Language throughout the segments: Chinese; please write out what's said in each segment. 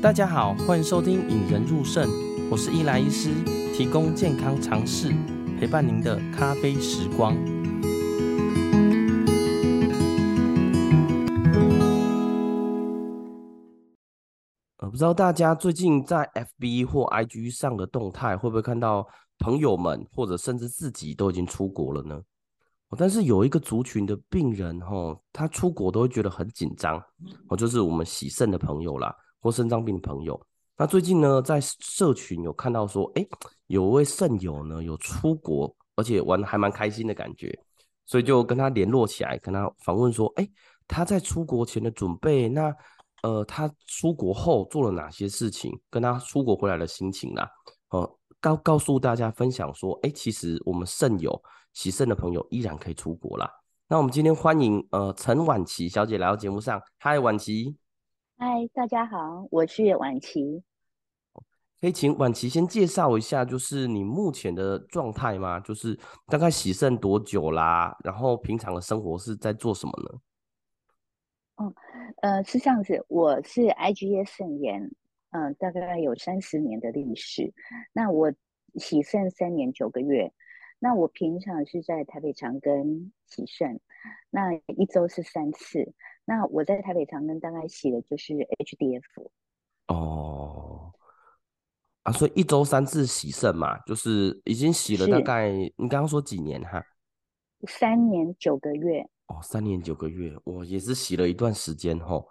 大家好，欢迎收听《引人入胜》，我是伊莱医师，提供健康常识，陪伴您的咖啡时光。呃，不知道大家最近在 FB 或 IG 上的动态，会不会看到朋友们或者甚至自己都已经出国了呢？但是有一个族群的病人，吼，他出国都会觉得很紧张，哦，就是我们洗肾的朋友啦，或肾脏病的朋友。那最近呢，在社群有看到说，哎，有位肾友呢有出国，而且玩得还蛮开心的感觉，所以就跟他联络起来，跟他访问说，哎，他在出国前的准备，那呃，他出国后做了哪些事情，跟他出国回来的心情啦，哦，告告诉大家分享说，哎，其实我们肾友。洗肾的朋友依然可以出国啦。那我们今天欢迎呃陈婉琪小姐来到节目上。嗨，婉琪。嗨，大家好，我是婉琪。可以请婉琪先介绍一下，就是你目前的状态吗？就是大概洗肾多久啦？然后平常的生活是在做什么呢？嗯，呃，是这样子，我是 IgA 肾炎，嗯、呃，大概有三十年的历史。那我洗肾三年九个月。那我平常是在台北长庚洗肾，那一周是三次。那我在台北长庚大概洗的就是 HDF。哦，啊，所以一周三次洗肾嘛，就是已经洗了大概，你刚刚说几年哈？三年九个月。哦，三年九个月，我也是洗了一段时间吼。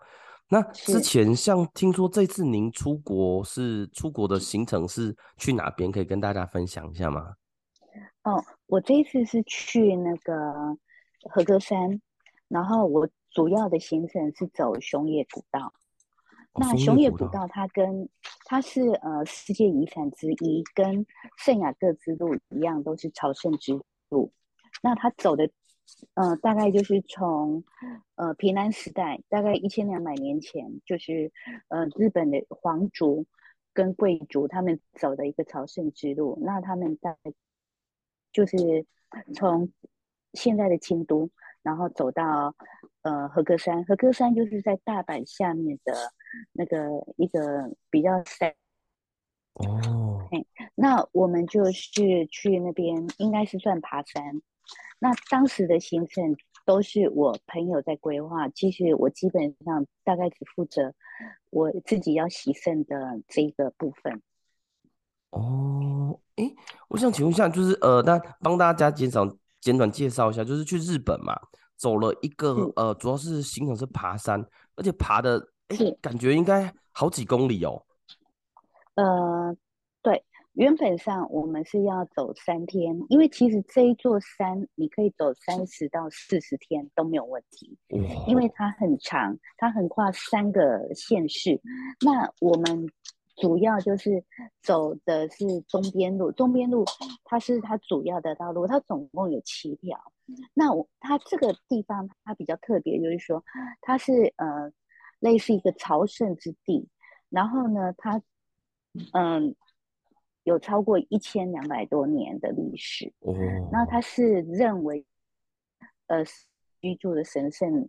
那之前像听说这次您出国是出国的行程是去哪边？可以跟大家分享一下吗？哦，我这一次是去那个和歌山，然后我主要的行程是走熊野古道。哦、那熊野古道它跟它是呃世界遗产之一，跟圣雅各之路一样，都是朝圣之路。那它走的呃大概就是从呃平安时代，大概一千两百年前，就是呃日本的皇族跟贵族他们走的一个朝圣之路。那他们在就是从现在的京都，然后走到呃和歌山，和歌山就是在大阪下面的那个一个比较山。哦，那我们就是去那边，应该是算爬山。那当时的行程都是我朋友在规划，其实我基本上大概只负责我自己要洗肾的这个部分。哦，哎，我想请问一下，就是呃，那帮大家简少简短介绍一下，就是去日本嘛，走了一个、嗯、呃，主要是行程是爬山，而且爬的，哎，感觉应该好几公里哦。呃，对，原本上我们是要走三天，因为其实这一座山你可以走三十到四十天都没有问题，哦、因为它很长，它横跨三个县市，那我们。主要就是走的是中边路，中边路它是它主要的道路，它总共有七条。那我它这个地方它比较特别，就是说它是呃类似一个朝圣之地，然后呢它嗯、呃、有超过一千两百多年的历史，然后它是认为呃居住的神圣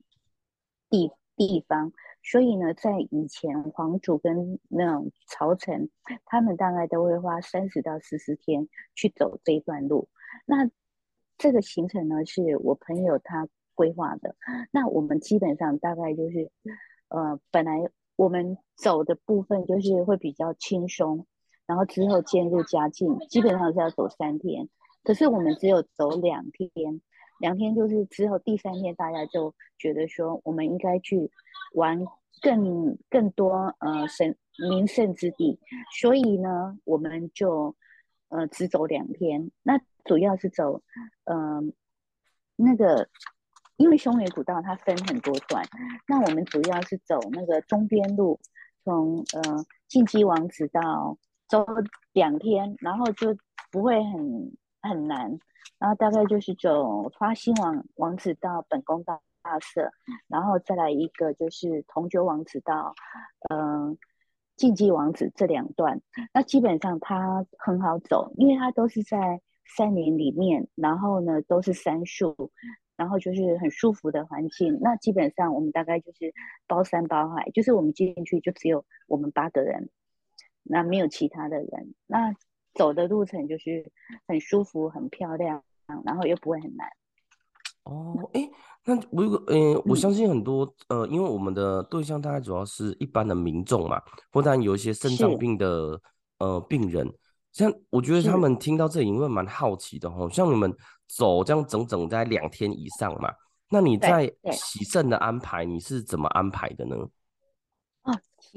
地地方。所以呢，在以前皇族跟那种朝臣，他们大概都会花三十到四十天去走这一段路。那这个行程呢，是我朋友他规划的。那我们基本上大概就是，呃，本来我们走的部分就是会比较轻松，然后之后渐入佳境，基本上是要走三天。可是我们只有走两天，两天就是之后第三天大家就觉得说，我们应该去玩。更更多呃神名胜之地，所以呢，我们就呃只走两天。那主要是走呃那个，因为熊野古道它分很多段，那我们主要是走那个中边路，从呃进击王子到走两天，然后就不会很很难，然后大概就是走花心王王子到本宫道。大社，然后再来一个就是同九王子到，嗯，禁忌王子这两段，那基本上它很好走，因为它都是在山林里面，然后呢都是杉树，然后就是很舒服的环境。那基本上我们大概就是包山包海，就是我们进去就只有我们八个人，那没有其他的人。那走的路程就是很舒服、很漂亮，然后又不会很难。哦，哎，那我有个，嗯，我相信很多，呃，因为我们的对象大概主要是一般的民众嘛，或当然有一些肾脏病的呃病人，像我觉得他们听到这里因为蛮好奇的哦，像你们走这样整整在两天以上嘛，那你在洗肾的安排你是怎么安排的呢？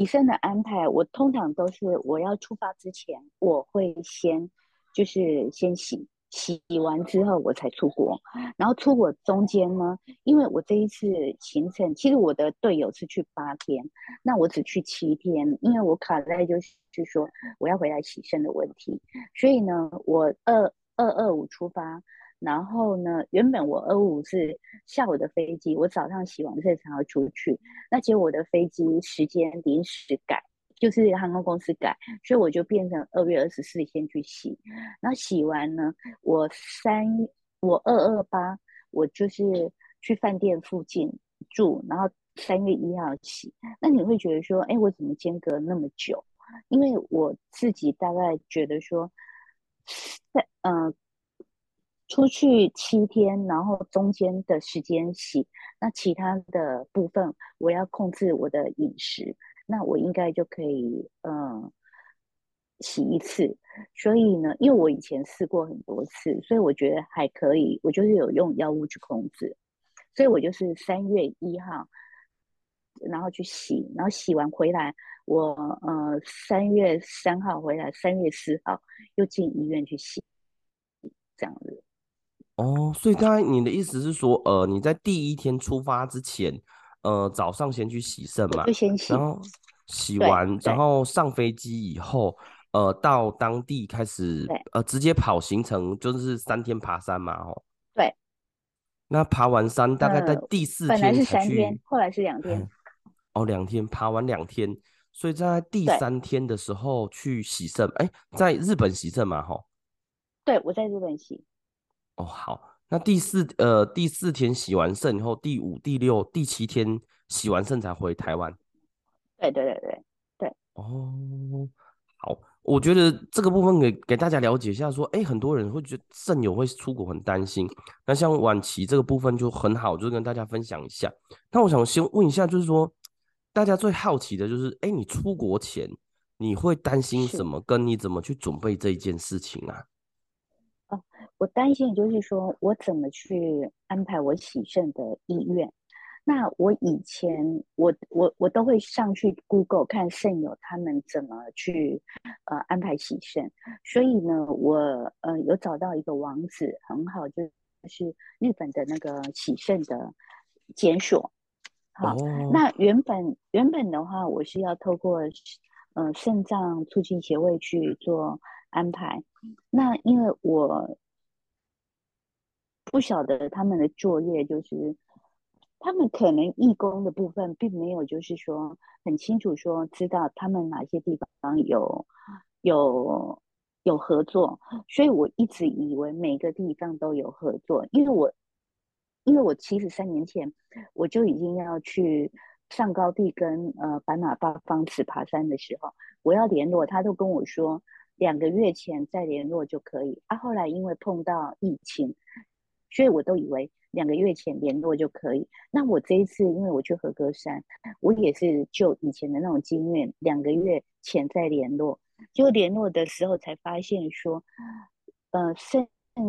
啊，洗肾的安排，我通常都是我要出发之前，我会先就是先洗。洗完之后我才出国，然后出国中间呢，因为我这一次行程，其实我的队友是去八天，那我只去七天，因为我卡在就是说我要回来洗肾的问题，所以呢，我二二二五出发，然后呢，原本我二五是下午的飞机，我早上洗完肾才要出去，那结果我的飞机时间临时改。就是航空公司改，所以我就变成二月二十四先去洗，然后洗完呢，我三我二二八我就是去饭店附近住，然后三月一号洗。那你会觉得说，哎，我怎么间隔那么久？因为我自己大概觉得说，在嗯、出去七天，然后中间的时间洗，那其他的部分我要控制我的饮食。那我应该就可以，嗯，洗一次。所以呢，因为我以前试过很多次，所以我觉得还可以。我就是有用药物去控制，所以我就是三月一号，然后去洗，然后洗完回来，我呃三月三号回来，三月四号又进医院去洗，这样子。哦，所以刚才你的意思是说，呃，你在第一天出发之前，呃，早上先去洗肾嘛，就先洗，然后。洗完，然后上飞机以后，呃，到当地开始，呃，直接跑行程，就是三天爬山嘛，哦。对。那爬完山，大概在第四天才去。本来是三天，后来是两天。哦，两天，爬完两天，所以在第三天的时候去洗肾。哎，在日本洗肾嘛，吼。对，我在日本洗。哦，好。那第四，呃，第四天洗完肾以后，第五、第六、第七天洗完肾才回台湾。对对对对对哦，好，我觉得这个部分给给大家了解一下，说，哎，很多人会觉得肾友会出国很担心，那像晚期这个部分就很好，就跟大家分享一下。那我想先问一下，就是说，大家最好奇的就是，哎，你出国前你会担心什么？跟你怎么去准备这一件事情啊？哦，我担心的就是说我怎么去安排我洗肾的意愿。那我以前我我我都会上去 Google 看肾友他们怎么去呃安排洗肾，所以呢，我呃有找到一个网址很好，就是日本的那个洗肾的检索。好，哦、那原本原本的话，我是要透过呃肾脏促进协会去做安排，那因为我不晓得他们的作业就是。他们可能义工的部分并没有，就是说很清楚说知道他们哪些地方有有有合作，所以我一直以为每个地方都有合作，因为我因为我其实三年前我就已经要去上高地跟呃白马八方池爬山的时候，我要联络，他都跟我说两个月前再联络就可以，啊，后来因为碰到疫情，所以我都以为。两个月前联络就可以。那我这一次，因为我去和歌山，我也是就以前的那种经验，两个月前再联络，就联络的时候才发现说，呃，肾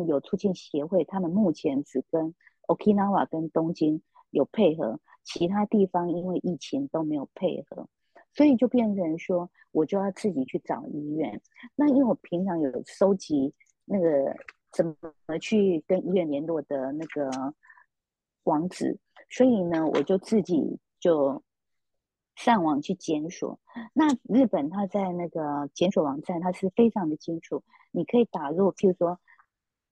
有促进协会他们目前只跟 Okinawa 跟东京有配合，其他地方因为疫情都没有配合，所以就变成说，我就要自己去找医院。那因为我平常有收集那个。怎么去跟医院联络的那个网址，所以呢，我就自己就上网去检索。那日本它在那个检索网站，它是非常的清楚，你可以打入，譬如说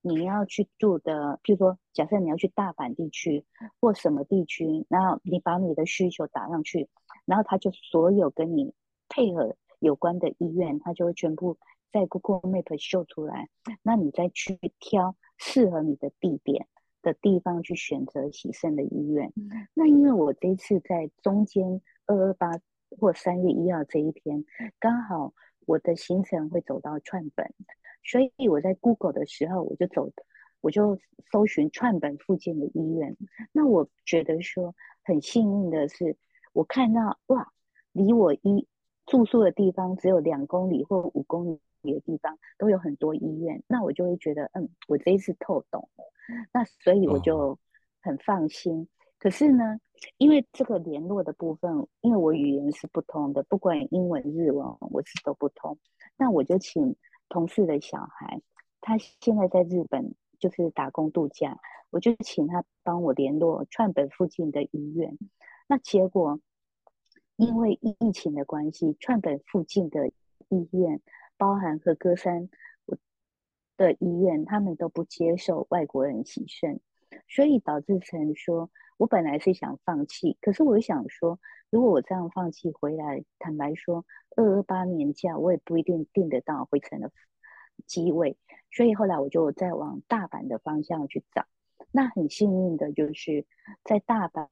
你要去住的，譬如说假设你要去大阪地区或什么地区，然后你把你的需求打上去，然后他就所有跟你配合有关的医院，他就会全部。在 Google Map 秀出来，那你再去挑适合你的地点，的地方去选择洗肾的医院。那因为我这一次在中间二二八或三月一号这一天，刚好我的行程会走到串本，所以我在 Google 的时候，我就走，我就搜寻串本附近的医院。那我觉得说很幸运的是，我看到哇，离我一住宿的地方只有两公里或五公里。别的地方都有很多医院，那我就会觉得，嗯，我这一次透懂了，那所以我就很放心。哦、可是呢，因为这个联络的部分，因为我语言是不通的，不管英文、日文，我是都不通。那我就请同事的小孩，他现在在日本就是打工度假，我就请他帮我联络串本附近的医院。那结果因为疫情的关系，串本附近的医院。包含和歌山的医院，他们都不接受外国人洗肾，所以导致成说，我本来是想放弃，可是我又想说，如果我这样放弃回来，坦白说，二二八年假我也不一定订得到回程的机位，所以后来我就再往大阪的方向去找。那很幸运的就是在大阪，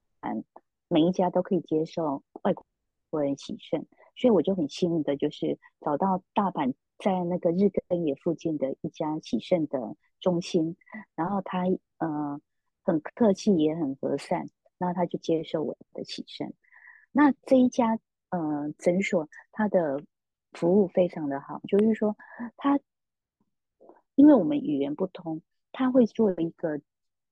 每一家都可以接受外国人洗肾。所以我就很幸运的，就是找到大阪在那个日根野附近的一家洗肾的中心，然后他呃很客气也很和善，然后他就接受我的洗肾。那这一家呃诊所，他的服务非常的好，就是说他因为我们语言不通，他会做一个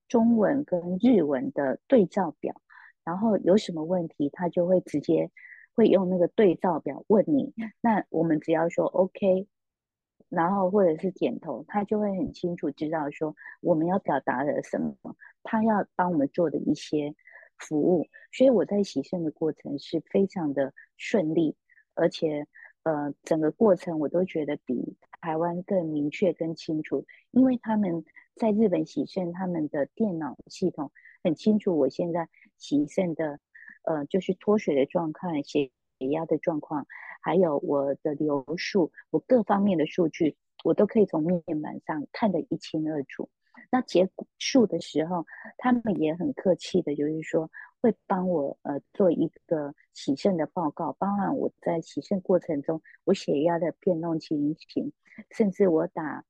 中文跟日文的对照表，然后有什么问题，他就会直接。会用那个对照表问你，那我们只要说 OK，然后或者是点头，他就会很清楚知道说我们要表达的什么，他要帮我们做的一些服务。所以我在洗肾的过程是非常的顺利，而且呃整个过程我都觉得比台湾更明确、更清楚，因为他们在日本洗肾，他们的电脑系统很清楚我现在洗肾的。呃，就是脱水的状况、血血压的状况，还有我的流速，我各方面的数据，我都可以从面板上看得一清二楚。那结束的时候，他们也很客气的，就是说会帮我呃做一个洗肾的报告，包含我在洗肾过程中我血压的变动情形，甚至我打。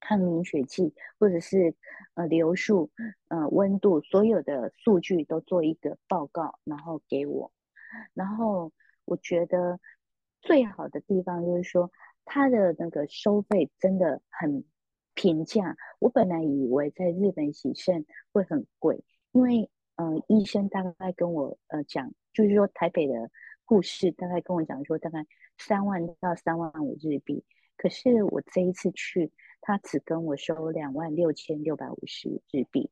抗凝血剂，或者是呃流速、呃温度，所有的数据都做一个报告，然后给我。然后我觉得最好的地方就是说，他的那个收费真的很平价。我本来以为在日本洗肾会很贵，因为呃医生大概跟我呃讲，就是说台北的护士大概跟我讲说，大概三万到三万五日币。可是我这一次去。他只跟我收两万六千六百五十日币，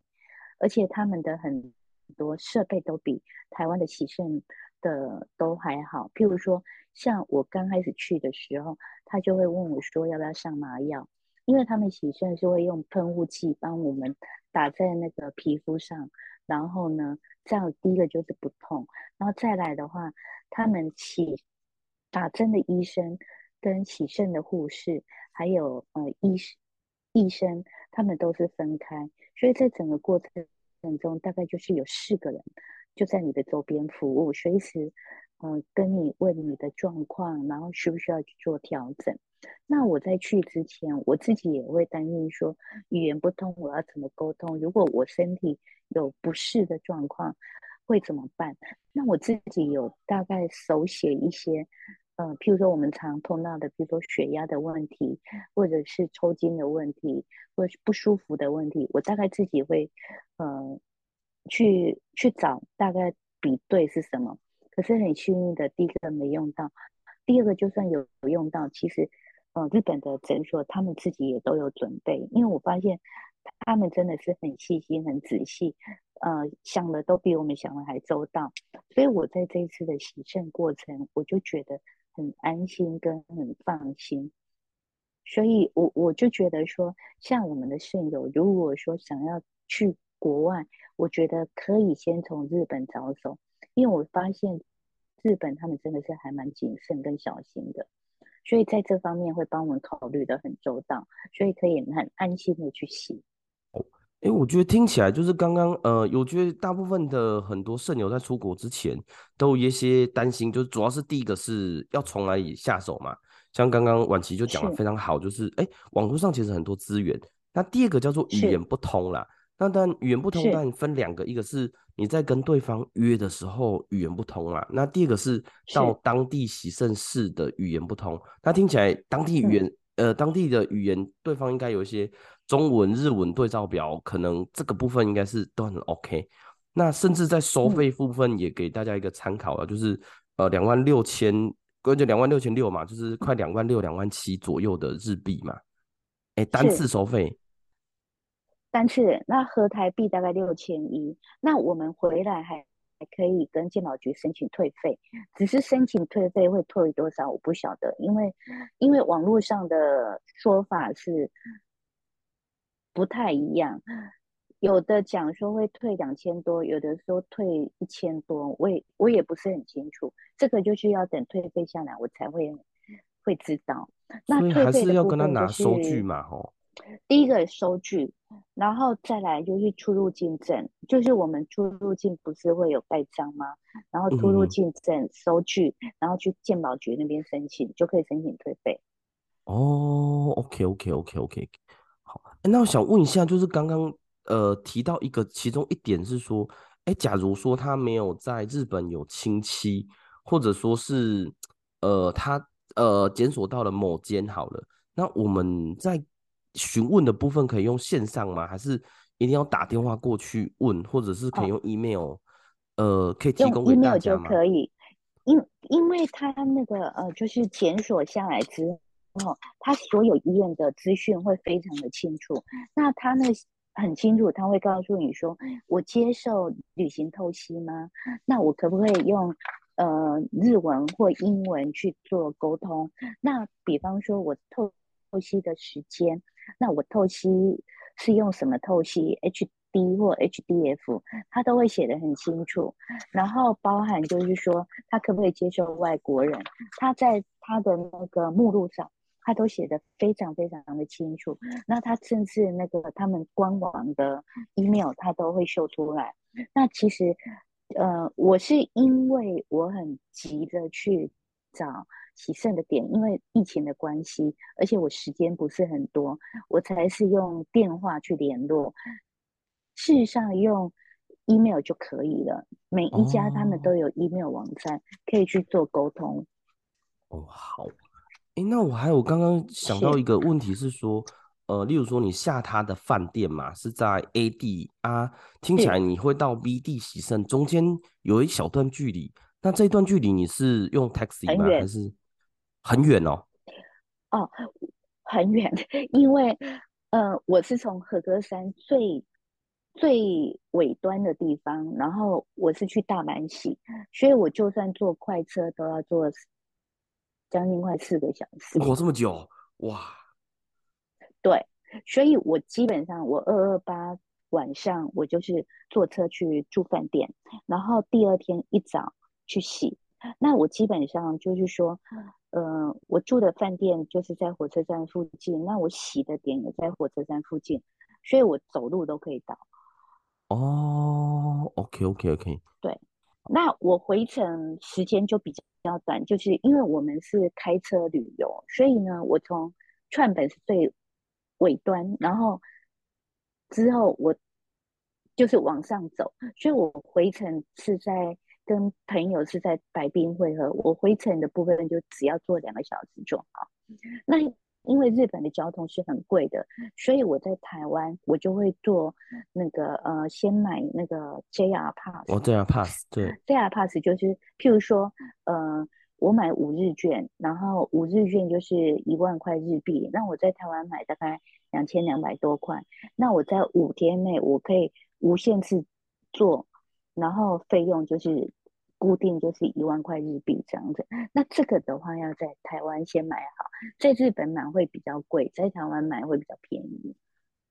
而且他们的很多设备都比台湾的喜盛的都还好。譬如说，像我刚开始去的时候，他就会问我说要不要上麻药，因为他们喜盛是会用喷雾剂帮我们打在那个皮肤上，然后呢，这样第一个就是不痛，然后再来的话，他们起打针的医生。跟喜盛的护士，还有呃医医生，他们都是分开，所以在整个过程中，大概就是有四个人就在你的周边服务，随时呃跟你问你的状况，然后需不需要去做调整。那我在去之前，我自己也会担心说语言不通，我要怎么沟通？如果我身体有不适的状况，会怎么办？那我自己有大概手写一些。嗯、譬如说我们常碰到的，比如说血压的问题，或者是抽筋的问题，或者是不舒服的问题，我大概自己会，呃，去去找大概比对是什么。可是很幸运的，第一个没用到，第二个就算有用到，其实，呃，日本的诊所他们自己也都有准备，因为我发现他们真的是很细心、很仔细，呃，想的都比我们想的还周到。所以我在这一次的洗肾过程，我就觉得。很安心跟很放心，所以我我就觉得说，像我们的肾友，如果说想要去国外，我觉得可以先从日本着手，因为我发现日本他们真的是还蛮谨慎跟小心的，所以在这方面会帮我们考虑的很周到，所以可以很安心的去洗。哎，我觉得听起来就是刚刚呃，我觉得大部分的很多肾友在出国之前都有一些担心，就是主要是第一个是要从哪里下手嘛。像刚刚婉琪就讲的非常好，就是哎，网络上其实很多资源。那第二个叫做语言不通啦。那当然语言不通，但分两个，一个是你在跟对方约的时候语言不通啦。那第二个是到当地洗肾室的语言不通。那听起来当地语言呃当地的语言，对方应该有一些。中文、日文对照表，可能这个部分应该是都很 OK。那甚至在收费部分也给大家一个参考了，嗯、就是呃两万六千，关键两万六千六嘛，就是快两万六、两万七左右的日币嘛。哎，单次收费，单次那合台币大概六千一。那我们回来还还可以跟健保局申请退费，只是申请退费会退多少我不晓得，因为因为网络上的说法是。不太一样，有的讲说会退两千多，有的说退一千多，我也我也不是很清楚，这个就是要等退费下来我才会会知道。那退费还是要跟他拿收据嘛？吼，第一个收据，然后再来就是出入境证，就是我们出入境不是会有盖章吗？然后出入境证、嗯、收据，然后去鉴宝局那边申请，就可以申请退费。哦，OK OK OK OK。好，那我想问一下，就是刚刚呃提到一个，其中一点是说，哎，假如说他没有在日本有亲戚，或者说是呃他呃检索到了某间好了，那我们在询问的部分可以用线上吗？还是一定要打电话过去问，或者是可以用 email？、哦、呃，可以提供给大家吗？用 email 就可以，因因为他那个呃就是检索下来之后。哦，他所有医院的资讯会非常的清楚。那他呢很清楚，他会告诉你说，我接受旅行透析吗？那我可不可以用呃日文或英文去做沟通？那比方说我透透析的时间，那我透析是用什么透析？HD 或 HDF，他都会写得很清楚。然后包含就是说，他可不可以接受外国人？他在他的那个目录上。他都写得非常非常的清楚，那他甚至那个他们官网的 email 他都会秀出来。那其实，呃，我是因为我很急着去找洗肾的点，因为疫情的关系，而且我时间不是很多，我才是用电话去联络。事实上，用 email 就可以了，每一家他们都有 email 网站，可以去做沟通。哦，好。哎，那我还有刚刚想到一个问题是说，是呃，例如说你下他的饭店嘛，是在 A 地啊，听起来你会到 B 地洗肾，中间有一小段距离，那这一段距离你是用 taxi 吗？还是很远哦？哦，很远，因为呃，我是从和歌山最最尾端的地方，然后我是去大阪洗，所以我就算坐快车都要坐。将近快四个小时，哇这么久哇！对，所以我基本上我二二八晚上我就是坐车去住饭店，然后第二天一早去洗。那我基本上就是说，呃，我住的饭店就是在火车站附近，那我洗的点也在火车站附近，所以我走路都可以到。哦，OK OK OK，对。那我回程时间就比较短，就是因为我们是开车旅游，所以呢，我从串本是最尾端，然后之后我就是往上走，所以我回程是在跟朋友是在白冰汇合，我回程的部分就只要坐两个小时就好。那。因为日本的交通是很贵的，所以我在台湾我就会做那个呃，先买那个 JR Pass。哦，JR Pass，对，JR Pass 就是譬如说，呃，我买五日券，然后五日券就是一万块日币，那我在台湾买大概两千两百多块，那我在五天内我可以无限次坐，然后费用就是。固定就是一万块日币这样子，那这个的话要在台湾先买好，在日本买会比较贵，在台湾买会比较便宜。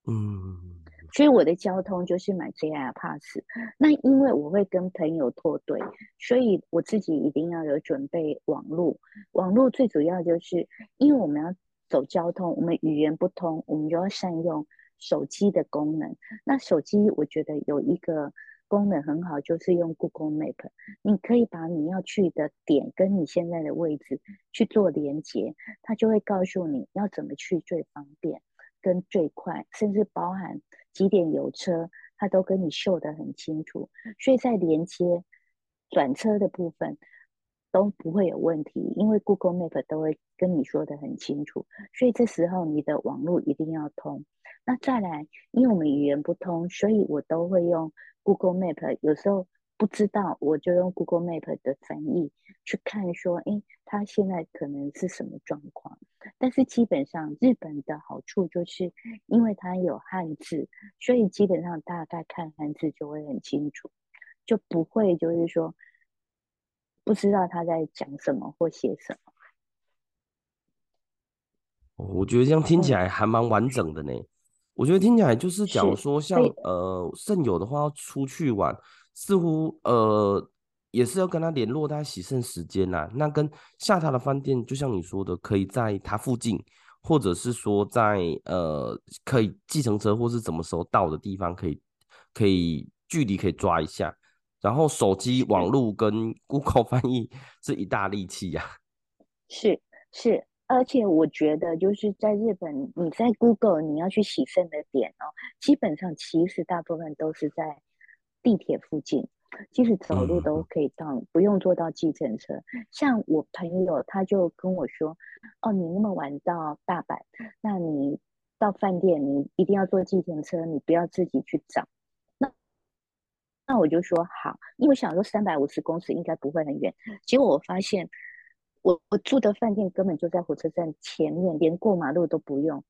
嗯，所以我的交通就是买 JR Pass。那因为我会跟朋友脱队，所以我自己一定要有准备网络。网络最主要就是因为我们要走交通，我们语言不通，我们就要善用手机的功能。那手机我觉得有一个功能很好，就是用 Google Map，你可以把你要去的点跟你现在的位置去做连接，它就会告诉你要怎么去最方便跟最快，甚至包含几点有车，它都跟你秀得很清楚。所以在连接转车的部分。都不会有问题，因为 Google Map 都会跟你说的很清楚，所以这时候你的网络一定要通。那再来，因为我们语言不通，所以我都会用 Google Map。有时候不知道，我就用 Google Map 的翻译去看，说，诶，它现在可能是什么状况。但是基本上，日本的好处就是，因为它有汉字，所以基本上大概看汉字就会很清楚，就不会就是说。不知道他在讲什么或写什么。我觉得这样听起来还蛮完整的呢。嗯、我觉得听起来就是，假如说像呃肾友的话要出去玩，似乎呃也是要跟他联络他洗肾时间呐。那跟下榻的饭店，就像你说的，可以在他附近，或者是说在呃可以计程车或是什么时候到的地方，可以可以距离可以抓一下。然后手机网络跟 Google 翻译是一大利器呀、啊。是是，而且我觉得就是在日本，你在 Google 你要去洗肾的点哦，基本上其实大部分都是在地铁附近，即使走路都可以到，嗯、不用坐到计程车。像我朋友他就跟我说：“哦，你那么晚到大阪，那你到饭店你一定要坐计程车，你不要自己去找。”那我就说好，因为想说三百五十公尺应该不会很远，结果我发现我我住的饭店根本就在火车站前面，连过马路都不用，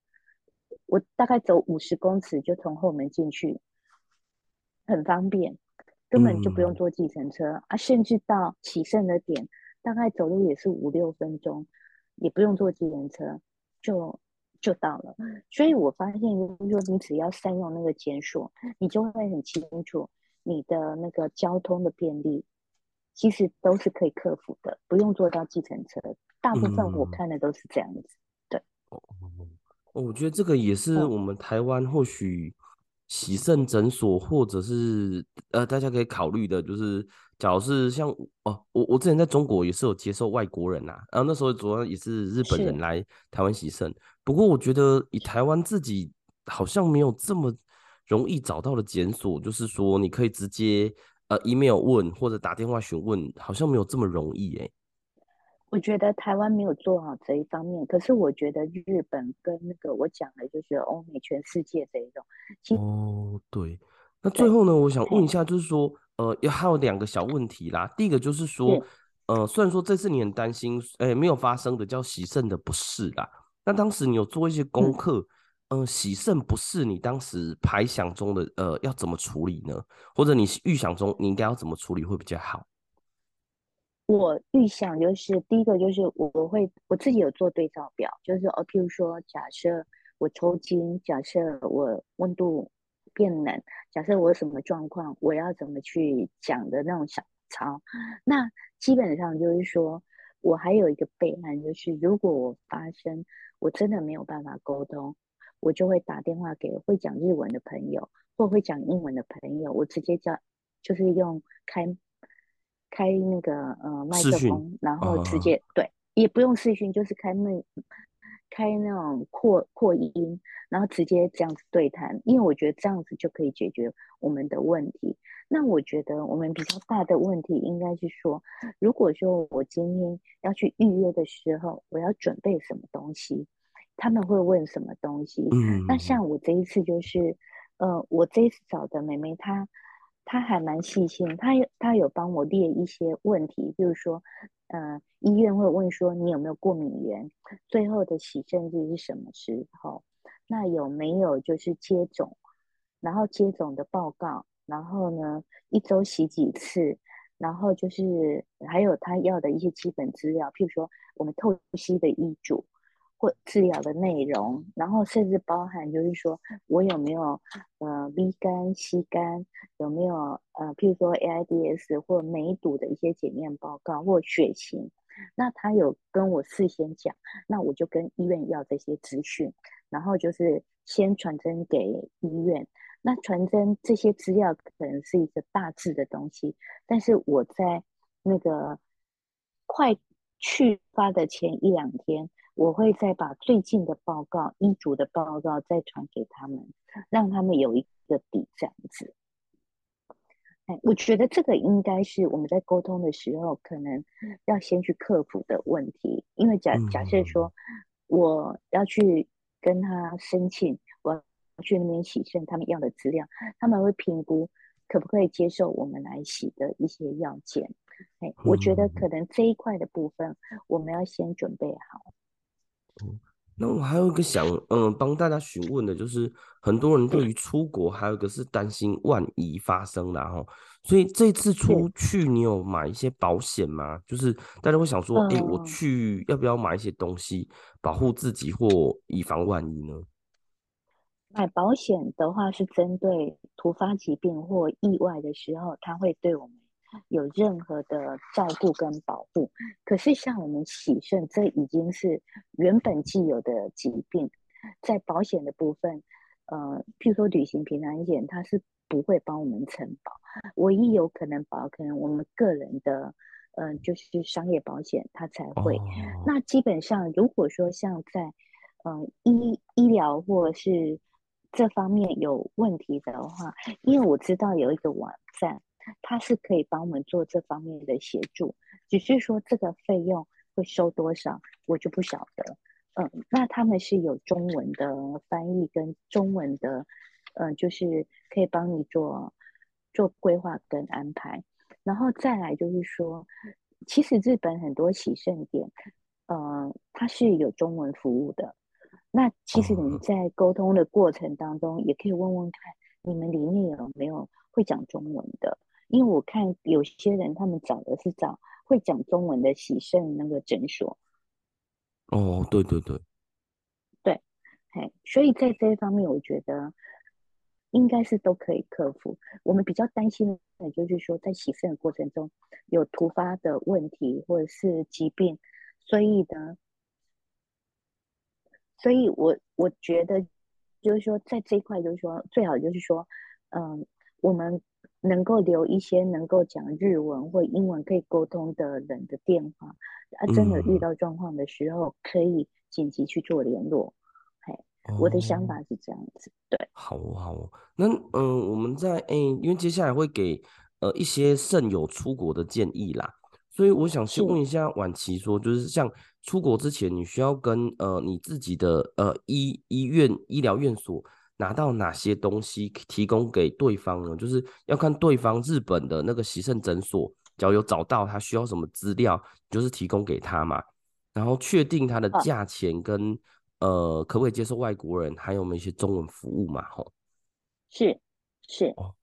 我大概走五十公尺就从后门进去，很方便，根本就不用坐计程车、嗯、啊，甚至到起胜的点，大概走路也是五六分钟，也不用坐计程车就就到了。所以我发现，如果说你只要善用那个检索，你就会很清楚。你的那个交通的便利，其实都是可以克服的，不用坐到计程车。大部分我看的都是这样子。嗯、对，哦，我觉得这个也是我们台湾或许洗肾诊所，或者是呃，大家可以考虑的，就是假如是像哦，我我之前在中国也是有接受外国人呐、啊，然后那时候主要也是日本人来台湾洗肾。不过我觉得以台湾自己好像没有这么。容易找到的检索，就是说你可以直接呃 email 问或者打电话询问，好像没有这么容易哎、欸。我觉得台湾没有做好这一方面，可是我觉得日本跟那个我讲的就是欧美全世界这一种。哦，对。那最后呢，我想问一下，就是说呃，也还有两个小问题啦。第一个就是说，呃，虽然说这次你很担心，哎、欸，没有发生的叫喜肾的不适啦，那当时你有做一些功课。嗯嗯、呃，洗肾不是你当时排想中的，呃，要怎么处理呢？或者你预想中你应该要怎么处理会比较好？我预想就是第一个就是我会我自己有做对照表，就是哦，譬如说假设我抽筋，假设我温度变冷，假设我什么状况，我要怎么去讲的那种小抄。那基本上就是说我还有一个备案，就是如果我发生我真的没有办法沟通。我就会打电话给会讲日文的朋友，或会讲英文的朋友，我直接叫，就是用开开那个呃麦克风，然后直接、哦、对，也不用视讯，就是开麦开那种扩扩音，然后直接这样子对谈，因为我觉得这样子就可以解决我们的问题。那我觉得我们比较大的问题应该是说，如果说我今天要去预约的时候，我要准备什么东西？他们会问什么东西？嗯，那像我这一次就是，呃，我这一次找的妹妹，她她还蛮细心，她有她有帮我列一些问题，就是说，呃，医院会问说你有没有过敏源，最后的洗肾日是什么时候？那有没有就是接种，然后接种的报告，然后呢，一周洗几次，然后就是还有他要的一些基本资料，譬如说我们透析的医嘱。或治疗的内容，然后甚至包含就是说我有没有呃 B 肝、C 肝，有没有呃譬如说 AIDS 或梅毒的一些检验报告或血型，那他有跟我事先讲，那我就跟医院要这些资讯，然后就是先传真给医院。那传真这些资料可能是一个大致的东西，但是我在那个快去发的前一两天，我会再把最近的报告、医嘱的报告再传给他们，让他们有一个底，这样子。哎，我觉得这个应该是我们在沟通的时候，可能要先去克服的问题。因为假假设说我要去跟他申请，我要去那边洗肾，他们要的资料，他们会评估可不可以接受我们来洗的一些要件。哎，我觉得可能这一块的部分，我们要先准备好。那我还有一个想，嗯，帮大家询问的，就是很多人对于出国，还有一个是担心万一发生然后，所以这次出去你有买一些保险吗？就是大家会想说，哎、嗯欸，我去要不要买一些东西保护自己或以防万一呢？买保险的话是针对突发疾病或意外的时候，它会对我们。有任何的照顾跟保护，可是像我们喜肾，这已经是原本既有的疾病，在保险的部分，呃，譬如说旅行平安险，它是不会帮我们承保，唯一有可能保，可能我们个人的，嗯、呃，就是商业保险，它才会。那基本上，如果说像在，嗯、呃，医医疗或者是这方面有问题的话，因为我知道有一个网站。他是可以帮我们做这方面的协助，只是说这个费用会收多少，我就不晓得。嗯，那他们是有中文的翻译跟中文的，嗯，就是可以帮你做做规划跟安排。然后再来就是说，其实日本很多洗肾点，嗯，它是有中文服务的。那其实你在沟通的过程当中，也可以问问看，你们里面有没有会讲中文的。因为我看有些人，他们找的是找会讲中文的喜肾那个诊所。哦，对对对，对，嘿，所以在这一方面，我觉得应该是都可以克服。我们比较担心的，就是说在洗肾的过程中有突发的问题或者是疾病，所以呢，所以我我觉得就是说，在这一块，就是说最好就是说，嗯，我们。能够留一些能够讲日文或英文可以沟通的人的电话，啊，真的遇到状况的时候，可以紧急去做联络。嘿、嗯，我的想法是这样子。对，好好，那嗯、呃，我们在诶、欸，因为接下来会给呃一些肾友出国的建议啦，所以我想先问一下婉琪，说就是像出国之前，你需要跟呃你自己的呃医医院医疗院所。拿到哪些东西提供给对方呢？就是要看对方日本的那个洗肾诊所，只要有找到他需要什么资料，就是提供给他嘛。然后确定他的价钱跟、啊、呃可不可以接受外国人，还有没有一些中文服务嘛？吼，是是哦。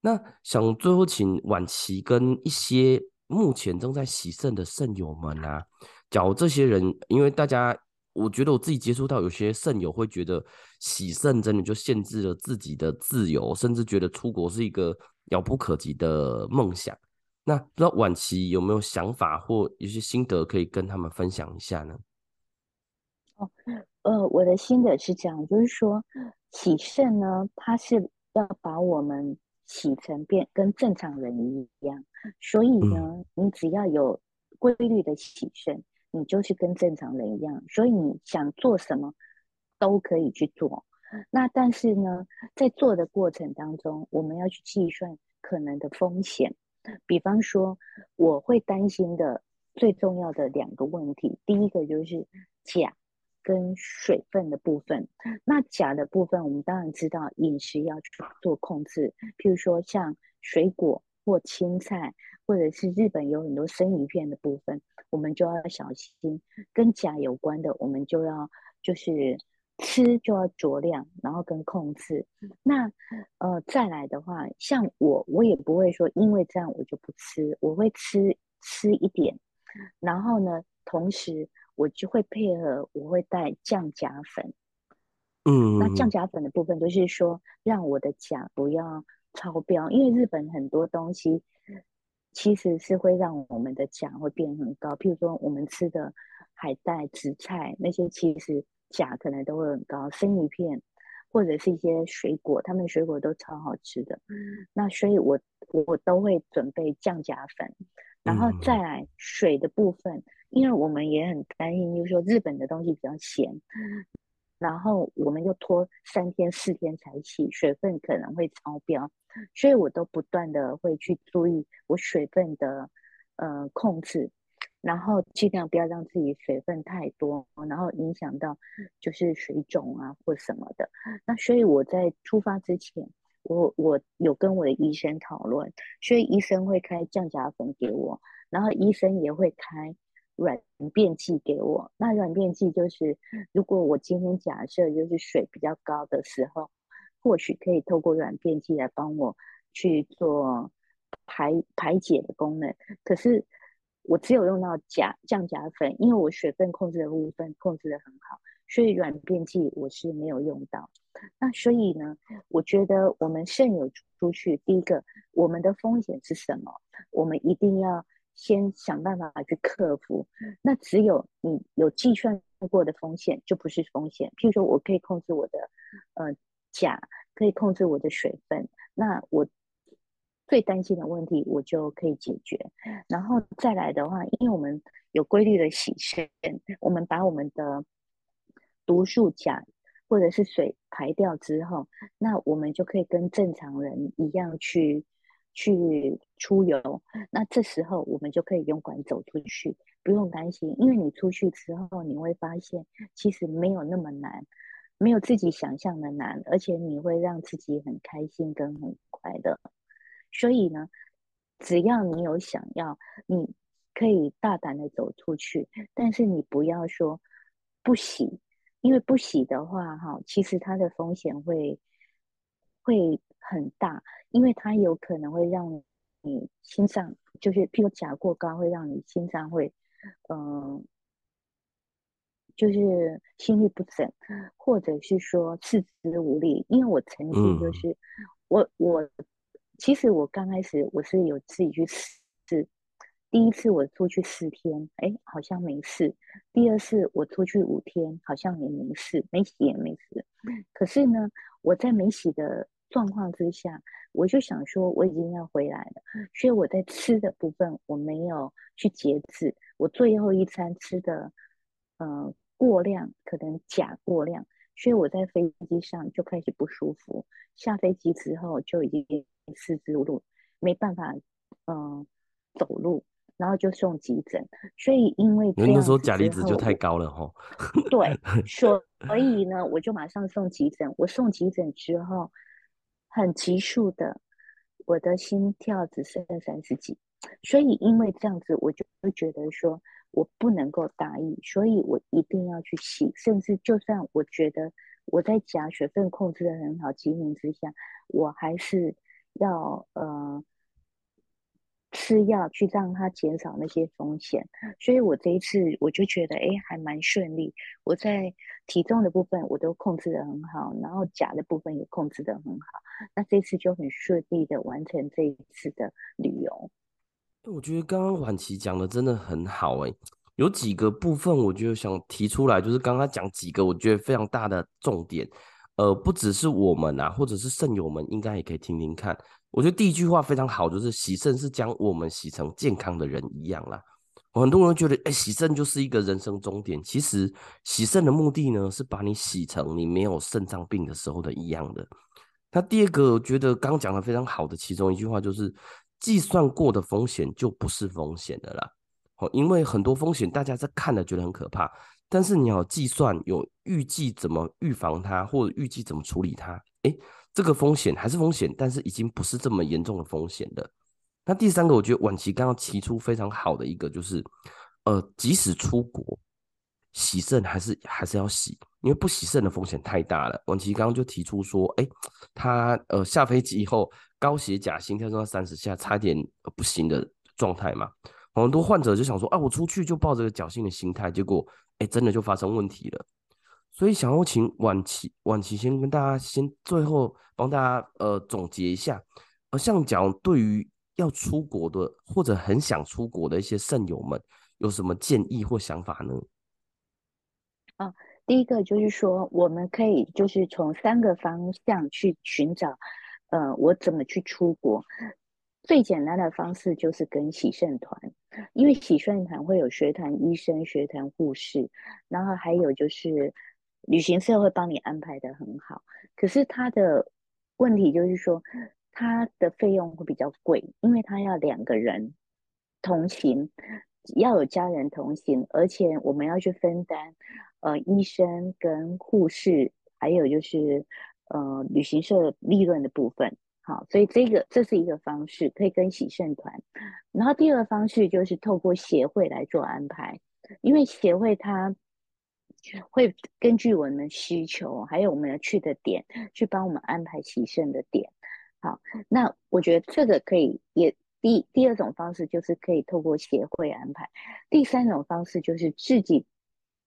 那想最后请晚琪跟一些目前正在洗肾的肾友们啊，假如这些人，因为大家。我觉得我自己接触到有些肾友会觉得洗肾真的就限制了自己的自由，甚至觉得出国是一个遥不可及的梦想。那不知道婉琪有没有想法或有些心得可以跟他们分享一下呢？哦，呃，我的心得是这样，就是说洗肾呢，它是要把我们洗成变跟正常人一样，所以呢，嗯、你只要有规律的洗肾。你就是跟正常人一样，所以你想做什么都可以去做。那但是呢，在做的过程当中，我们要去计算可能的风险。比方说，我会担心的最重要的两个问题，第一个就是钾跟水分的部分。那钾的部分，我们当然知道饮食要去做控制，譬如说像水果或青菜，或者是日本有很多生鱼片的部分。我们就要小心，跟钾有关的，我们就要就是吃就要酌量，然后跟控制。那呃再来的话，像我我也不会说因为这样我就不吃，我会吃吃一点。然后呢，同时我就会配合，我会带降钾粉。嗯，那降钾粉的部分就是说，让我的钾不要超标，因为日本很多东西。其实是会让我们的钾会变很高，譬如说我们吃的海带、紫菜那些，其实钾可能都会很高，生鱼片或者是一些水果，他们水果都超好吃的。那所以我我都会准备降钾粉，然后再来水的部分，因为我们也很担心，就是说日本的东西比较咸。然后我们又拖三天四天才洗，水分可能会超标，所以我都不断的会去注意我水分的呃控制，然后尽量不要让自己水分太多，然后影响到就是水肿啊或什么的。那所以我在出发之前，我我有跟我的医生讨论，所以医生会开降钾粉给我，然后医生也会开。软便剂给我，那软便剂就是，如果我今天假设就是水比较高的时候，或许可以透过软便剂来帮我去做排排解的功能。可是我只有用到钾降钾粉，因为我水分控制的部分控制得很好，所以软便剂我是没有用到。那所以呢，我觉得我们肾友出去，第一个我们的风险是什么？我们一定要。先想办法去克服，那只有你有计算过的风险就不是风险。譬如说，我可以控制我的呃钾，可以控制我的水分，那我最担心的问题我就可以解决。然后再来的话，因为我们有规律的洗肾，我们把我们的毒素钾或者是水排掉之后，那我们就可以跟正常人一样去。去出游，那这时候我们就可以勇敢走出去，不用担心，因为你出去之后，你会发现其实没有那么难，没有自己想象的难，而且你会让自己很开心跟很快乐。所以呢，只要你有想要，你可以大胆的走出去，但是你不要说不洗，因为不洗的话，哈，其实它的风险会会。很大，因为它有可能会让你心脏，就是譬如钾过高，会让你心脏会，嗯、呃，就是心律不整，或者是说四肢无力。因为我曾经就是，嗯、我我其实我刚开始我是有自己去试，第一次我出去四天，哎，好像没事；第二次我出去五天，好像也没事，没洗也没事。可是呢，我在没洗的。状况之下，我就想说我已经要回来了，所以我在吃的部分我没有去节制，我最后一餐吃的，呃，过量，可能钾过量，所以我在飞机上就开始不舒服，下飞机之后就已经四肢无力，没办法，嗯、呃，走路。然后就送急诊，所以因为那时候钾离子就太高了哈。对，所所 以呢，我就马上送急诊。我送急诊之后，很急速的，我的心跳只剩下三十几。所以因为这样子，我就会觉得说我不能够大意，所以我一定要去洗。甚至就算我觉得我在假水分控制的很好，情形之下，我还是要呃。吃药去让它减少那些风险，所以我这一次我就觉得，哎，还蛮顺利。我在体重的部分我都控制得很好，然后钾的部分也控制得很好。那这次就很顺利的完成这一次的旅游。我觉得刚刚婉琪讲的真的很好，哎，有几个部分我就想提出来，就是刚刚讲几个我觉得非常大的重点。呃，不只是我们啊，或者是肾友们，应该也可以听听看。我觉得第一句话非常好，就是洗肾是将我们洗成健康的人一样啦。很多人觉得，哎、洗肾就是一个人生终点。其实洗肾的目的呢，是把你洗成你没有肾脏病的时候的一样的。那第二个，我觉得刚讲的非常好的其中一句话就是，计算过的风险就不是风险的啦。哦，因为很多风险大家在看了觉得很可怕，但是你要计算有预计怎么预防它，或者预计怎么处理它，哎、这个风险还是风险，但是已经不是这么严重的风险的。那第三个，我觉得晚期刚刚提出非常好的一个，就是呃，即使出国洗肾，还是还是要洗，因为不洗肾的风险太大了。晚期刚刚就提出说，哎，他呃下飞机以后高血钾，心跳到三十下，差点不行的状态嘛。很多患者就想说，啊，我出去就抱着个侥幸的心态，结果哎，真的就发生问题了。所以想要请婉琪，婉琪先跟大家先最后帮大家呃总结一下，呃，像讲对于要出国的或者很想出国的一些肾友们，有什么建议或想法呢？啊，第一个就是说，我们可以就是从三个方向去寻找，呃，我怎么去出国？最简单的方式就是跟洗肾团，因为洗肾团会有学团医生、学团护士，然后还有就是旅行社会帮你安排得很好。可是他的问题就是说，他的费用会比较贵，因为他要两个人同行，要有家人同行，而且我们要去分担，呃，医生跟护士，还有就是呃旅行社利润的部分。好，所以这个这是一个方式，可以跟洗肾团。然后第二个方式就是透过协会来做安排，因为协会它会根据我们的需求，还有我们要去的点，去帮我们安排洗肾的点。好，那我觉得这个可以也第第二种方式就是可以透过协会安排，第三种方式就是自己。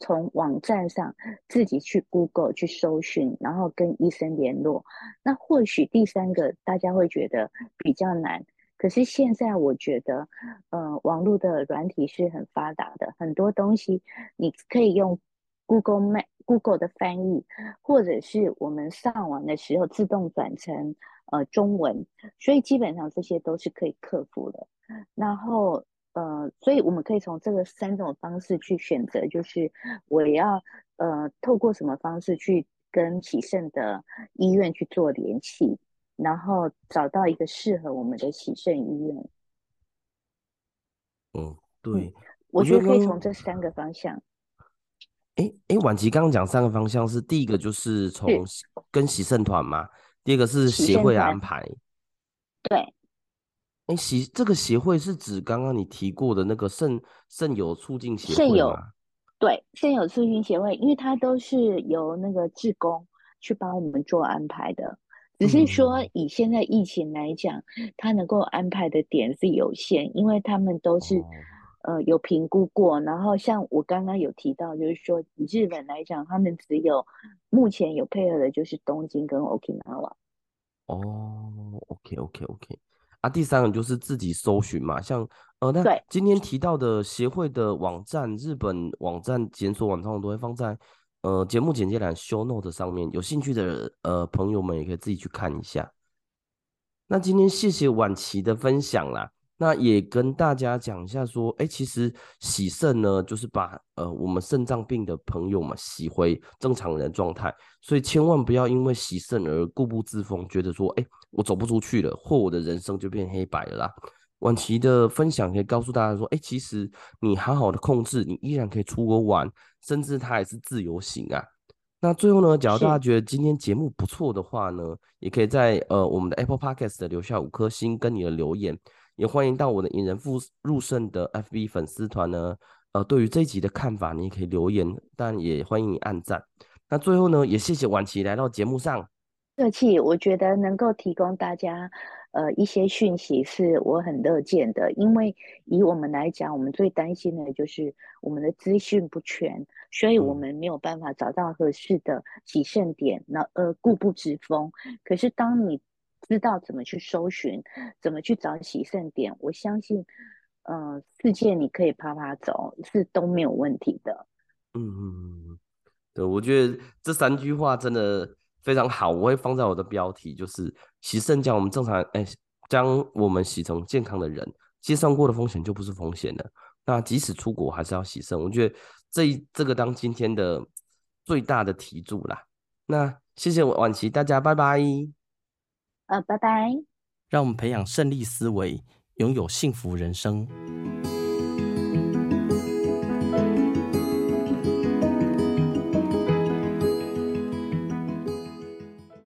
从网站上自己去 Google 去搜寻，然后跟医生联络。那或许第三个大家会觉得比较难，可是现在我觉得，呃，网络的软体是很发达的，很多东西你可以用 Google Map、Google 的翻译，或者是我们上网的时候自动转成呃中文，所以基本上这些都是可以克服的。然后。呃，所以我们可以从这个三种方式去选择，就是我要呃透过什么方式去跟启盛的医院去做联系，然后找到一个适合我们的启盛医院。嗯，对，嗯、我觉得可以从这三个方向。哎哎，婉琪刚刚讲三个方向是第一个就是从跟洗肾团嘛，第二个是协会安排，对。哎，协这个协会是指刚刚你提过的那个肾肾友促进协会吗？肾友，对，肾友促进协会，因为它都是由那个志工去帮我们做安排的。只是说以现在疫情来讲，他、嗯、能够安排的点是有限，因为他们都是、哦、呃有评估过。然后像我刚刚有提到，就是说以日本来讲，他们只有目前有配合的就是东京跟 Okinawa。哦，OK OK OK。啊，第三个就是自己搜寻嘛，像呃，那今天提到的协会的网站，日本网站检索网站都会放在呃节目简介栏 show note 上面，有兴趣的呃朋友们也可以自己去看一下。那今天谢谢婉琪的分享啦。那也跟大家讲一下，说，哎、欸，其实洗肾呢，就是把呃我们肾脏病的朋友们洗回正常人的状态，所以千万不要因为洗肾而固步自封，觉得说，哎、欸，我走不出去了，或我的人生就变黑白了啦。晚期的分享可以告诉大家说，哎、欸，其实你好好的控制，你依然可以出国玩，甚至它也是自由行啊。那最后呢，假如大家觉得今天节目不错的话呢，也可以在呃我们的 Apple Podcast 留下五颗星跟你的留言。也欢迎到我的引人入入胜的 FB 粉丝团呢，呃，对于这一集的看法，你也可以留言，但也欢迎你按赞。那最后呢，也谢谢婉琪来到节目上。客气，我觉得能够提供大家呃一些讯息是我很乐见的，因为以我们来讲，我们最担心的就是我们的资讯不全，所以我们没有办法找到合适的起胜点，那呃固步自封。可是当你知道怎么去搜寻，怎么去找洗肾点，我相信，呃，世界你可以趴趴走是都没有问题的。嗯嗯嗯，对，我觉得这三句话真的非常好，我会放在我的标题，就是洗肾将我们正常，哎，将我们洗成健康的人，计算过的风险就不是风险了。那即使出国还是要洗肾，我觉得这这个当今天的最大的题目啦。那谢谢婉琪，大家拜拜。呃，拜拜。让我们培养胜利思维，拥有幸福人生。